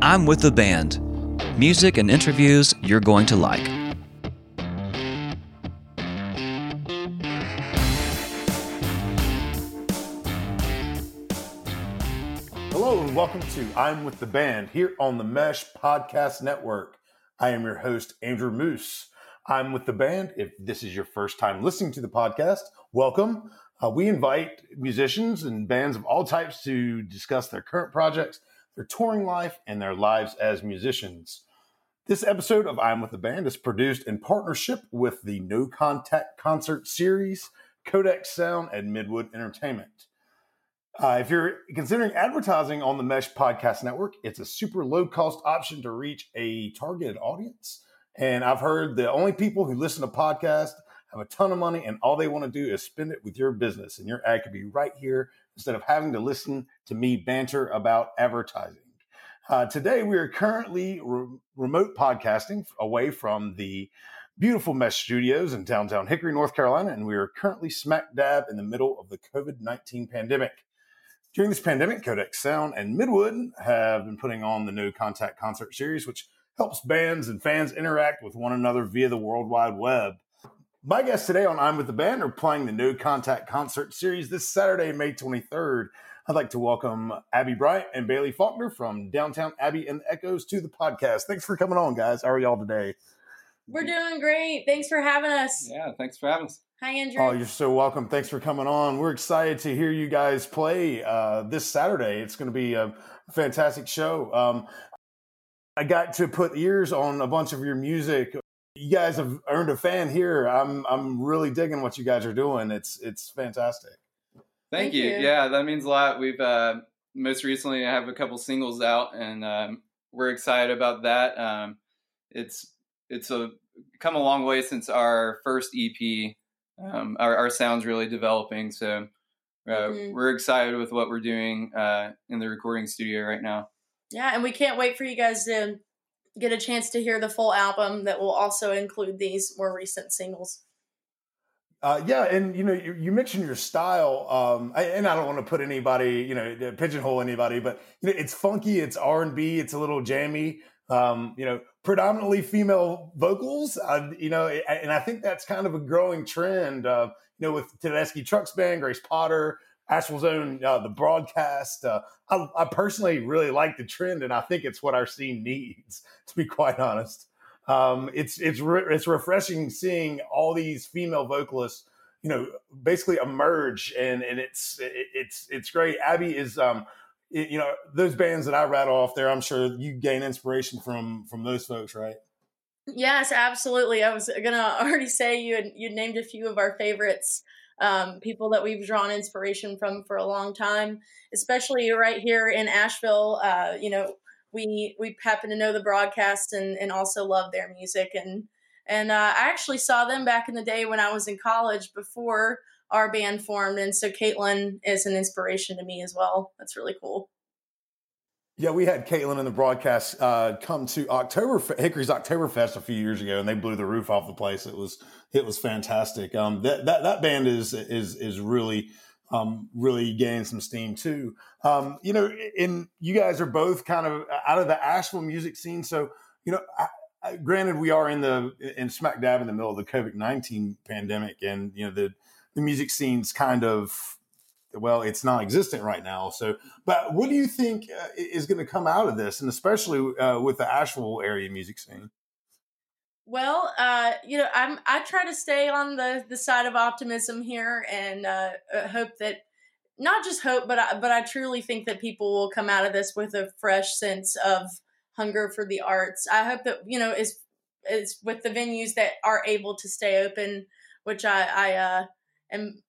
I'm with the band. Music and interviews you're going to like. Hello and welcome to I'm with the band here on the Mesh Podcast Network. I am your host, Andrew Moose. I'm with the band. If this is your first time listening to the podcast, welcome. Uh, we invite musicians and bands of all types to discuss their current projects, their touring life, and their lives as musicians. This episode of I'm with the Band is produced in partnership with the No Contact Concert Series, Codex Sound, and Midwood Entertainment. Uh, if you're considering advertising on the Mesh Podcast Network, it's a super low cost option to reach a targeted audience. And I've heard the only people who listen to podcasts have a ton of money and all they want to do is spend it with your business. And your ad could be right here instead of having to listen to me banter about advertising. Uh, today, we are currently re- remote podcasting away from the beautiful Mesh Studios in downtown Hickory, North Carolina, and we are currently smack dab in the middle of the COVID 19 pandemic. During this pandemic, Codex Sound and Midwood have been putting on the No Contact Concert Series, which helps bands and fans interact with one another via the World Wide Web. My guests today on I'm with the Band are playing the No Contact Concert Series this Saturday, May 23rd. I'd like to welcome Abby Bryant and Bailey Faulkner from Downtown Abbey and the Echoes to the podcast. Thanks for coming on, guys. How are y'all today? We're doing great. Thanks for having us. Yeah, thanks for having us. Hi, Andrew. Oh, you're so welcome. Thanks for coming on. We're excited to hear you guys play uh, this Saturday. It's going to be a fantastic show. Um, I got to put ears on a bunch of your music. You guys have earned a fan here. I'm I'm really digging what you guys are doing. It's it's fantastic. Thank, Thank you. you. Yeah, that means a lot. We've uh, most recently I have a couple singles out, and um, we're excited about that. Um, it's it's a come a long way since our first EP. Um, our, our sound's really developing, so uh, Mhm. we're excited with what we're doing uh, in the recording studio right now. yeah, and we can't wait for you guys to get a chance to hear the full album that will also include these more recent singles. Uh, yeah, and you know, you, you mentioned your style, um, I, and I don't want to put anybody, you know, pigeonhole anybody, but you know, it's funky, it's R and B, it's a little jammy. Um, you know, predominantly female vocals. Uh, you know, and I think that's kind of a growing trend. Uh, you know, with Tedeschi Trucks Band, Grace Potter, Asheville's own, uh, the broadcast. Uh, I, I personally really like the trend, and I think it's what our scene needs. To be quite honest um, it's it's re- it's refreshing seeing all these female vocalists, you know, basically emerge, and and it's it, it's it's great. Abby is, um, it- you know, those bands that I rattle off there. I'm sure you gain inspiration from from those folks, right? Yes, absolutely. I was gonna already say you had you named a few of our favorites, um, people that we've drawn inspiration from for a long time, especially right here in Asheville. Uh, you know, we we happen to know the broadcast and and also love their music and and uh, I actually saw them back in the day when I was in college before our band formed, and so Caitlin is an inspiration to me as well. That's really cool. Yeah, we had Caitlin in the broadcast uh, come to October Hickory's Oktoberfest a few years ago, and they blew the roof off the place. It was it was fantastic. Um, that that that band is is is really um, really gaining some steam too. Um, you know, and you guys are both kind of out of the Asheville music scene, so you know. I, I, granted, we are in the in smack dab in the middle of the COVID nineteen pandemic, and you know the the music scene's kind of well, it's non-existent right now. So, but what do you think uh, is going to come out of this, and especially uh, with the Asheville area music scene? Well, uh, you know, I'm I try to stay on the the side of optimism here, and uh, uh, hope that not just hope, but I, but I truly think that people will come out of this with a fresh sense of hunger for the arts. I hope that you know is is with the venues that are able to stay open, which I I uh, am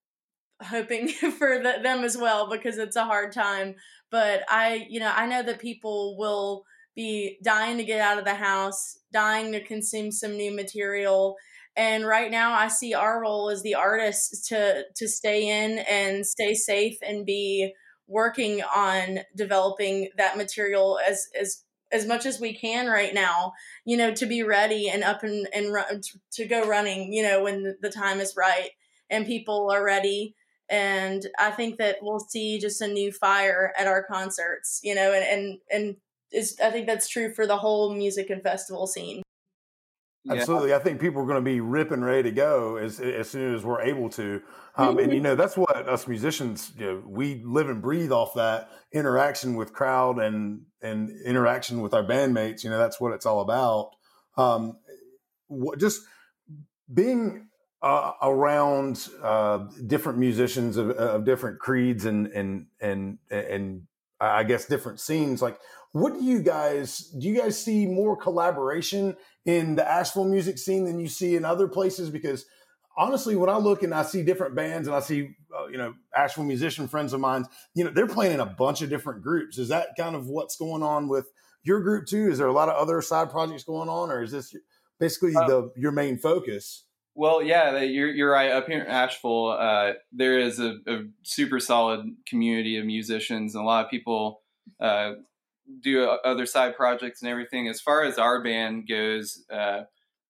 hoping for the, them as well because it's a hard time. But I you know I know that people will be dying to get out of the house, dying to consume some new material. And right now I see our role as the artists to to stay in and stay safe and be working on developing that material as as as much as we can right now, you know, to be ready and up and and run, to go running, you know, when the time is right and people are ready. And I think that we'll see just a new fire at our concerts, you know, and and and is I think that's true for the whole music and festival scene. Absolutely, I think people are going to be ripping ready to go as as soon as we're able to, um, and you know that's what us musicians you know, we live and breathe off that interaction with crowd and and interaction with our bandmates. You know that's what it's all about. Um, what, just being uh, around uh, different musicians of, of, different creeds and and and and I guess different scenes. Like, what do you guys do? You guys see more collaboration in the Asheville music scene than you see in other places? Because honestly, when I look and I see different bands and I see uh, you know Asheville musician friends of mine, you know they're playing in a bunch of different groups. Is that kind of what's going on with your group too? Is there a lot of other side projects going on, or is this basically uh, the your main focus? Well, yeah, you're you're right. Up here in Asheville, uh, there is a, a, super solid community of musicians, and a lot of people uh, do other side projects and everything. As far as our band goes, uh,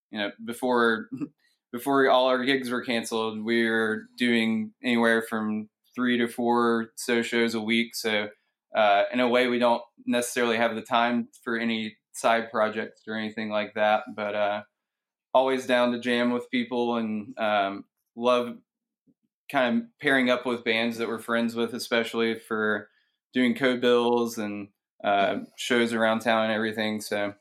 you know, before before all our gigs were canceled, we were doing anywhere from three to four so shows a week. So, uh, in a way, we don't necessarily have the time for any side projects or anything like that. But uh, always down to jam with people and um, love kind of pairing up with bands that we're friends with, especially for doing co-bills and uh, shows around town and everything. So,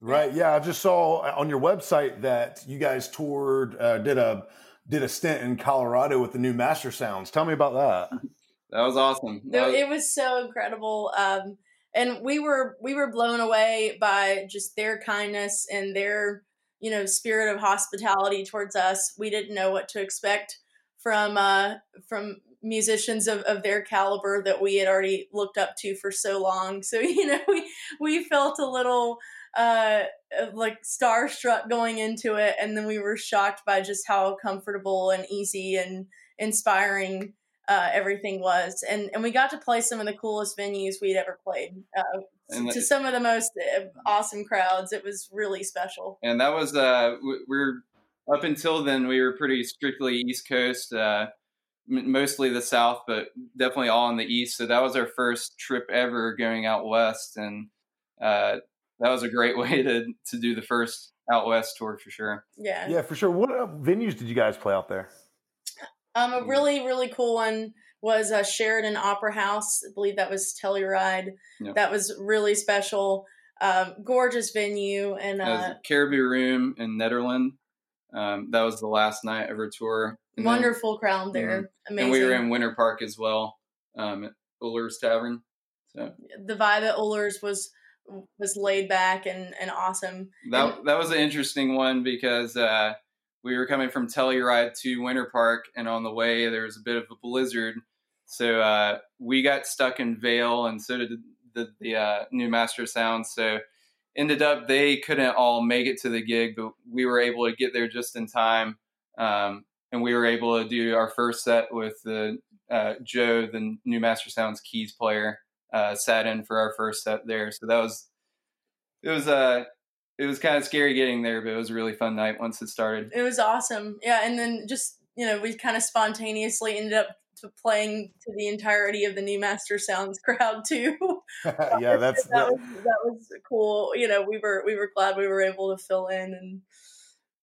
right, yeah, I just saw on your website that you guys toured, uh, did a did a stint in Colorado with the new Master Sounds. Tell me about that. that was awesome. No, it was so incredible. Um, and we were we were blown away by just their kindness and their you know spirit of hospitality towards us. We didn't know what to expect from uh, from musicians of, of their caliber that we had already looked up to for so long. So you know we we felt a little uh, like starstruck going into it, and then we were shocked by just how comfortable and easy and inspiring uh, everything was. And and we got to play some of the coolest venues we'd ever played. Uh, and to some of the most uh, awesome crowds. It was really special. And that was uh, we're up until then we were pretty strictly East Coast, uh, mostly the South, but definitely all in the East. So that was our first trip ever going out west, and uh, that was a great way to to do the first out west tour for sure. Yeah, yeah, for sure. What uh, venues did you guys play out there? Um, a really really cool one was a Sheridan Opera House. I believe that was Telluride. Yep. That was really special. Um, gorgeous venue and uh, Caribou Room in Nederland. Um, that was the last night of our tour. And wonderful then, crowd there. Mm-hmm. Amazing. And we were in Winter Park as well, um, at Ullr's Tavern. So the vibe at Ullr's was was laid back and, and awesome. That and, that was an interesting one because uh, we were coming from Telluride to Winter Park, and on the way there was a bit of a blizzard, so uh, we got stuck in Vail, and so did the, the uh, new Master Sound. So ended up they couldn't all make it to the gig, but we were able to get there just in time, um, and we were able to do our first set with the uh, Joe, the new Master Sounds keys player, uh, sat in for our first set there. So that was it was uh it was kind of scary getting there, but it was a really fun night once it started. It was awesome, yeah. And then just you know we kind of spontaneously ended up to playing to the entirety of the new Master Sounds crowd too. yeah, that's that, was, that was cool. You know, we were we were glad we were able to fill in and.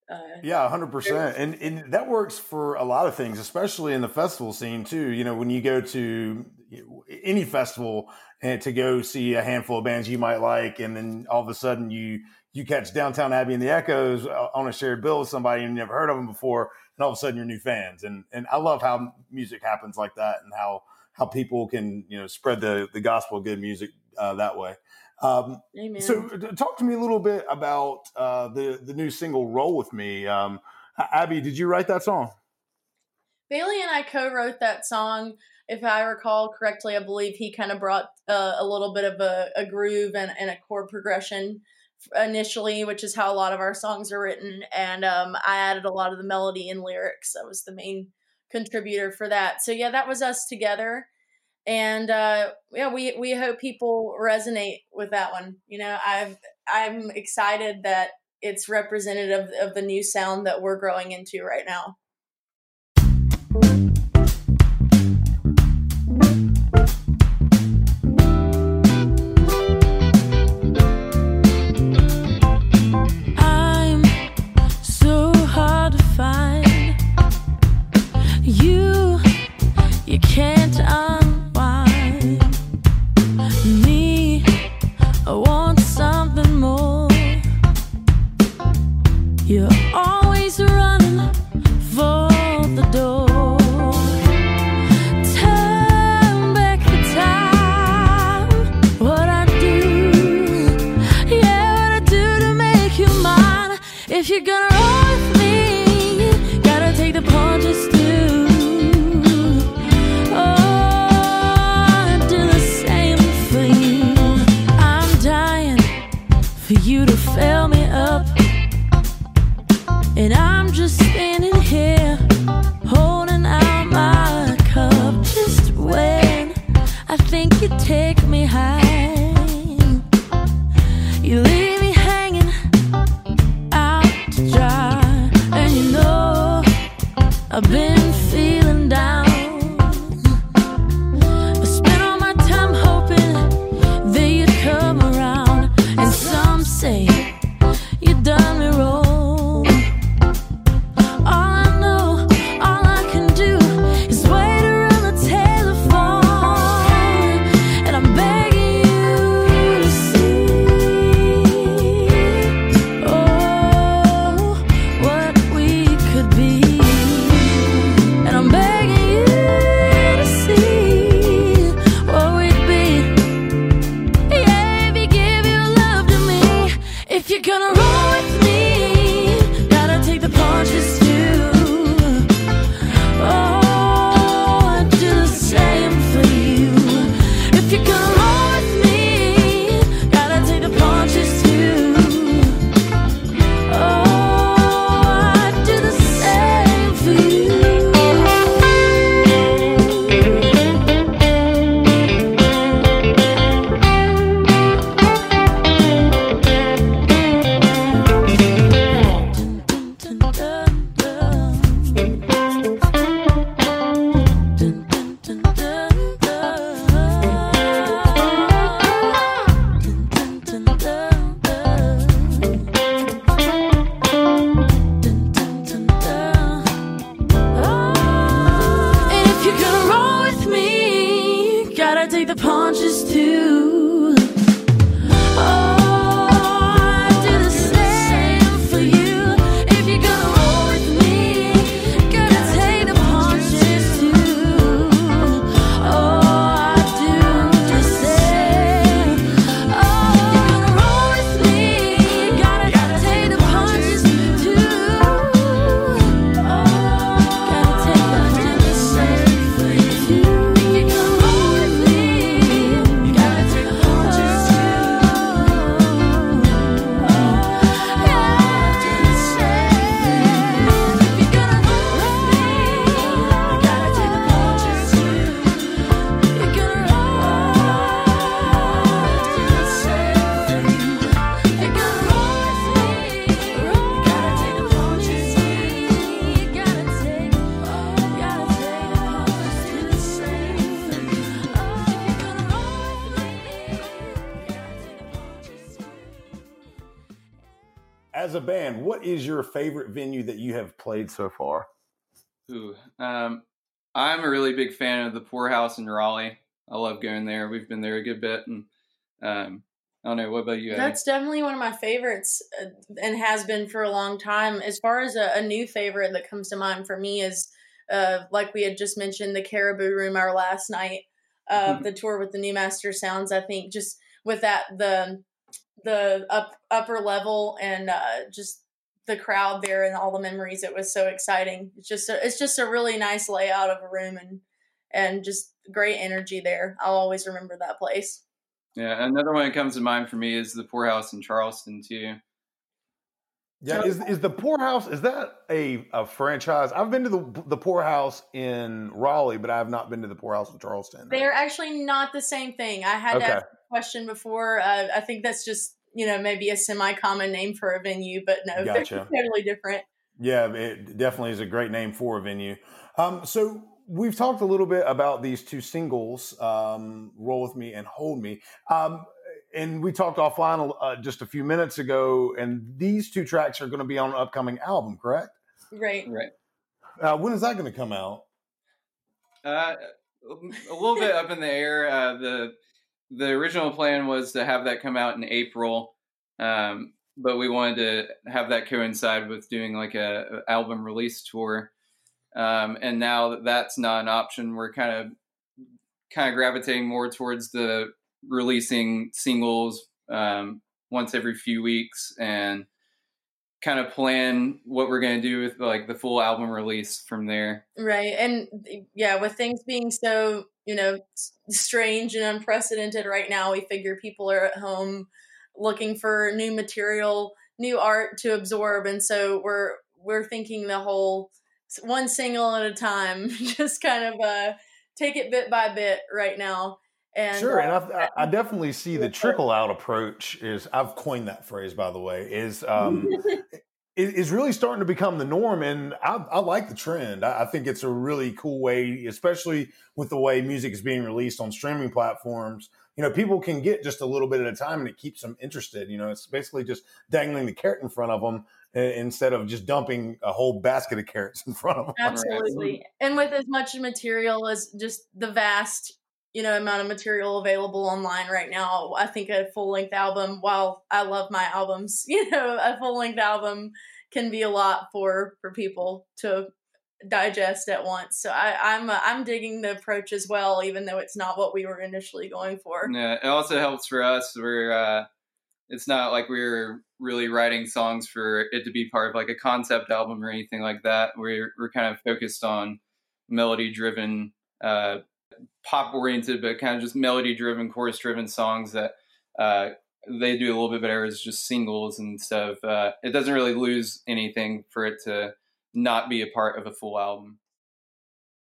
Uh, yeah, hundred percent, and and that works for a lot of things, especially in the festival scene too. You know, when you go to any festival and to go see a handful of bands you might like, and then all of a sudden you you catch Downtown Abbey and the Echoes uh, on a shared bill with somebody and you never heard of them before, and all of a sudden you're new fans. And and I love how music happens like that, and how how people can you know spread the the gospel of good music uh, that way. Um. So, talk to me a little bit about uh, the the new single "Roll with Me." Um, Abby, did you write that song? Bailey and I co-wrote that song. If I recall correctly, I believe he kind of brought uh, a little bit of a, a groove and, and, a chord progression initially, which is how a lot of our songs are written. And um, I added a lot of the melody and lyrics. I was the main contributor for that. So yeah, that was us together. And uh, yeah, we we hope people resonate with that one. You know, I've I'm excited that it's representative of the new sound that we're growing into right now. Can't unwind. Me, I want something more. You're always running for the door. Turn back the you done me wrong. As a band, what is your favorite venue that you have played so far? Ooh, um, I'm a really big fan of the Poorhouse in Raleigh. I love going there. We've been there a good bit, and um, I don't know. What about you? Abby? That's definitely one of my favorites uh, and has been for a long time. As far as a, a new favorite that comes to mind for me is, uh, like we had just mentioned, the Caribou Room our last night of the tour with the New Master Sounds. I think just with that the the up upper level and uh, just the crowd there and all the memories. It was so exciting. It's just a, it's just a really nice layout of a room and and just great energy there. I'll always remember that place. Yeah, another one that comes to mind for me is the Poorhouse in Charleston too. Yeah, is is the poorhouse is that a, a franchise? I've been to the the poorhouse in Raleigh, but I have not been to the poorhouse in Charleston. They're actually not the same thing. I had Okay. that question before. Uh, I think that's just you know maybe a semi common name for a venue, but no, Gotcha. they're totally different. Yeah, it definitely is a great name for a venue. Um, so we've talked a little bit about these two singles, um, "Roll with Me" and "Hold Me," um, and we talked offline uh, just a few minutes ago. And these two tracks are going to be on an upcoming album, correct? Right. Right. Uh, when is that going to come out? Uh, a little bit up in the air. Uh, the the original plan was to have that come out in April, um, but we wanted to have that coincide with doing like a, a album release tour. Um, and now that that's not an option, we're kind of kind of gravitating more towards the releasing singles um, once every few weeks and kind of plan what we're going to do with like the full album release from there. Right. And yeah, with things being so, you know, strange and unprecedented right now, we figure people are at home looking for new material, new art to absorb and so we're we're thinking the whole one single at a time, just kind of uh take it bit by bit right now. And sure, uh, and I, I definitely see the trickle out approach is I've coined that phrase by the way is um, is really starting to become the norm, and I, I like the trend. I, I, think it's a really cool way, especially with the way music is being released on streaming platforms. You know, people can get just a little bit at a time, and it keeps them interested. You know, it's basically just dangling the carrot in front of them instead of just dumping a whole basket of carrots in front of them. Absolutely, and with as much material as just the vast you know amount of material available online right now. I think a full length album while i love my albums you know a full length album can be a lot for for people to digest at once. So i i'm uh, i'm digging the approach as well even though it's not what we were initially going for. Yeah it also helps for us. We're uh it's not like we're really writing songs for it to be part of like a concept album or anything like that. We're we're kind of focused on melody driven uh pop oriented, but kind of just melody driven, chorus driven songs that uh, they do a little bit better as just singles and stuff. Uh, it doesn't really lose anything for it to not be a part of a full album.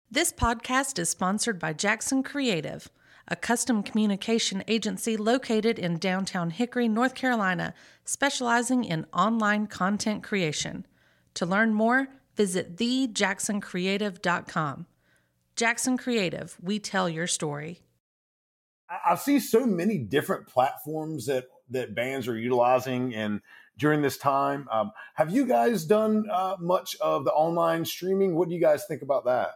This podcast is sponsored by Jackson Creative, a custom communication agency located in downtown Hickory, North Carolina, specializing in online content creation. To learn more, visit thejacksoncreative.com. Jackson Creative, we tell your story. I see so many different platforms that that bands are utilizing and during this time. Um, have you guys done uh, much of the online streaming? What do you guys think about that?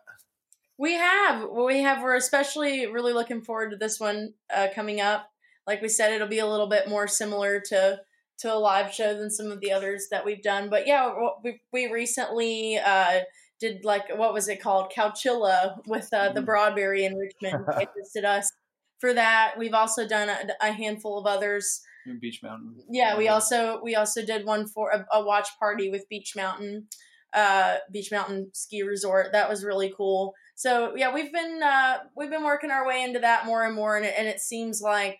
We have, we have. We're especially really looking forward to this one uh, coming up. Like we said, it'll be a little bit more similar to to a live show than some of the others that we've done. But yeah, we we recently uh, did like what was it called Couchilla with uh, the mm-hmm. Broadberry in Richmond. they us for that. We've also done a, a handful of others. Beech Mountain. Yeah, we also we also did one for a, a watch party with Beech Mountain, uh, Beech Mountain Ski Resort. That was really cool. So yeah, we've been uh, we've been working our way into that more and more, and it, and it seems like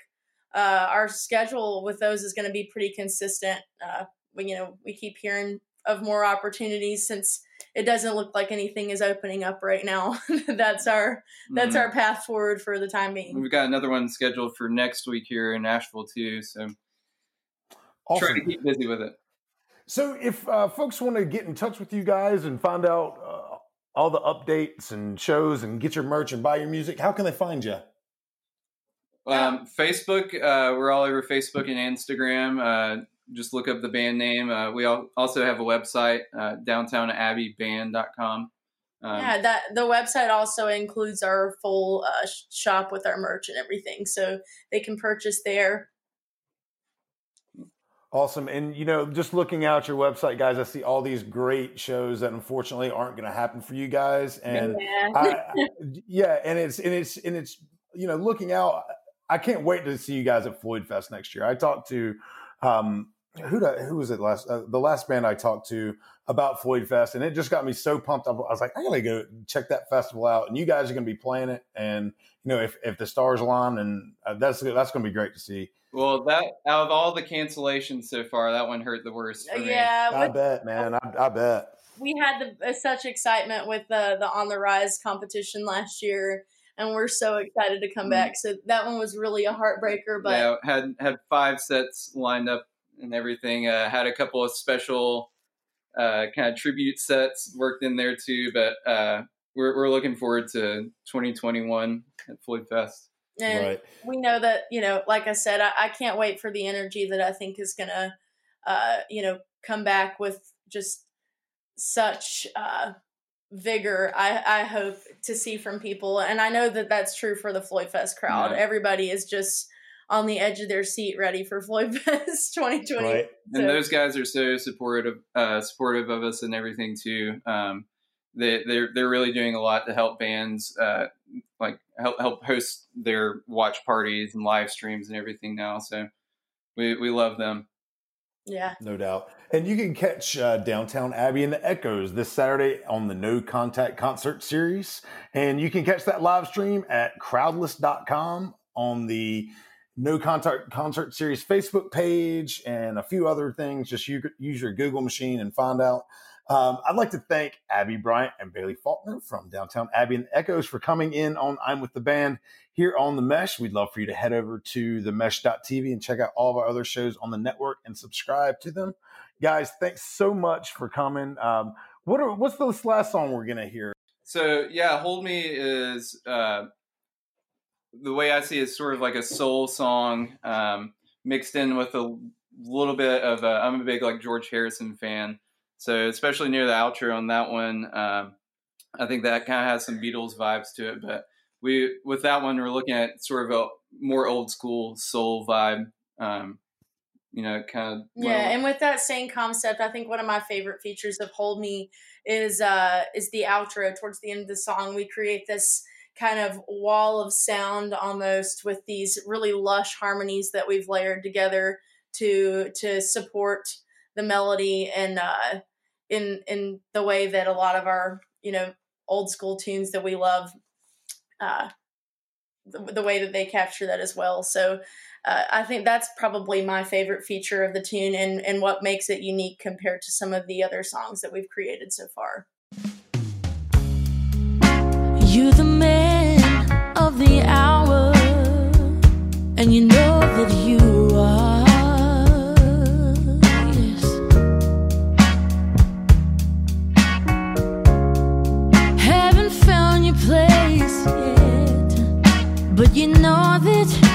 uh, our schedule with those is going to be pretty consistent. Uh, we you know we keep hearing of more opportunities since it doesn't look like anything is opening up right now. that's our that's mm-hmm. our path forward for the time being. We've got another one scheduled for next week here in Asheville too. So awesome. try to keep busy with it. So if uh, folks want to get in touch with you guys and find out uh, all the updates and shows and get your merch and buy your music, how can they find you? Um, Facebook, uh, we're all over Facebook and Instagram. Just look up the band name. Uh, we also have a website, uh, downtownabbey.band.com. Um, yeah, that the website also includes our full uh, shop with our merch and everything, so they can purchase there. Awesome, and you know, just looking out your website, guys, I see all these great shows that unfortunately aren't going to happen for you guys, and yeah. I, yeah, and it's and it's and it's you know, looking out, I can't wait to see you guys at Floyd Fest next year. I talked to um, who who was it last uh, the last band I talked to about Floyd Fest, and it just got me so pumped up. I was like, I gotta go check that festival out, and you guys are gonna be playing it, and you know if if the stars align, and uh, that's that's gonna be great to see. Well, that out of all the cancellations so far, that one hurt the worst. yeah, I bet, man. I, I, bet. We had the, uh, such excitement with the the On the Rise competition last year and we're so excited to come mm-hmm. back. So that one was really a heartbreaker. But yeah, had had five sets lined up and everything. Uh, had a couple of special uh, kind of tribute sets worked in there too, but uh, we're we're looking forward to 2021 at Floyd Fest. And right. we know that you know, like I said, I, I can't wait for the energy that I think is gonna, uh, you know, come back with just such uh, vigor I, I hope to see from people and i know that that's true for the floyd fest crowd Yeah. everybody is just on the edge of their seat ready for floyd fest 2020 Right. So- and those guys are so supportive uh, supportive of us and everything too. Um, they they're they're really doing a lot to help bands uh, like help help host their watch parties and live streams and everything now. So we we love them. yeah No doubt. And you can catch uh, Downtown Abbey and the Echoes this Saturday on the No Contact Concert Series. And you can catch that live stream at crowdless.com on the No Contact Concert Series Facebook page and a few other things. Just use your Google machine and find out. Um, I'd like to thank Abby Bryant and Bailey Faulkner from Downtown Abbey and Echoes for coming in on I'm with the band here on the Mesh. We'd love for you to head over to the mesh.tv and check out all of our other shows on the network and subscribe to them. Guys, thanks so much for coming. Um, what are what's this last song we're gonna hear? So yeah, Hold Me is uh, the way I see it is sort of like a soul song um, mixed in with a little bit of. I'm a big like George Harrison fan, so especially near the outro on that one, um, I think that kind of has some Beatles vibes to it. But we with that one, we're looking at sort of a more old school soul vibe. Um, you know, kind of Yeah, and with that same concept, I think one of my favorite features of Hold Me is uh is the outro towards the end of the song. We create this kind of wall of sound almost with these really lush harmonies that we've layered together to to support the melody and uh in in the way that a lot of our, you know, old school tunes that we love uh the, the way that they capture that as well. So uh, I think that's probably my favorite feature of the tune and, and what makes it unique compared to some of the other songs that we've created so far. You're the man the hour, and you know that you are. Haven't found your place yet, but you know that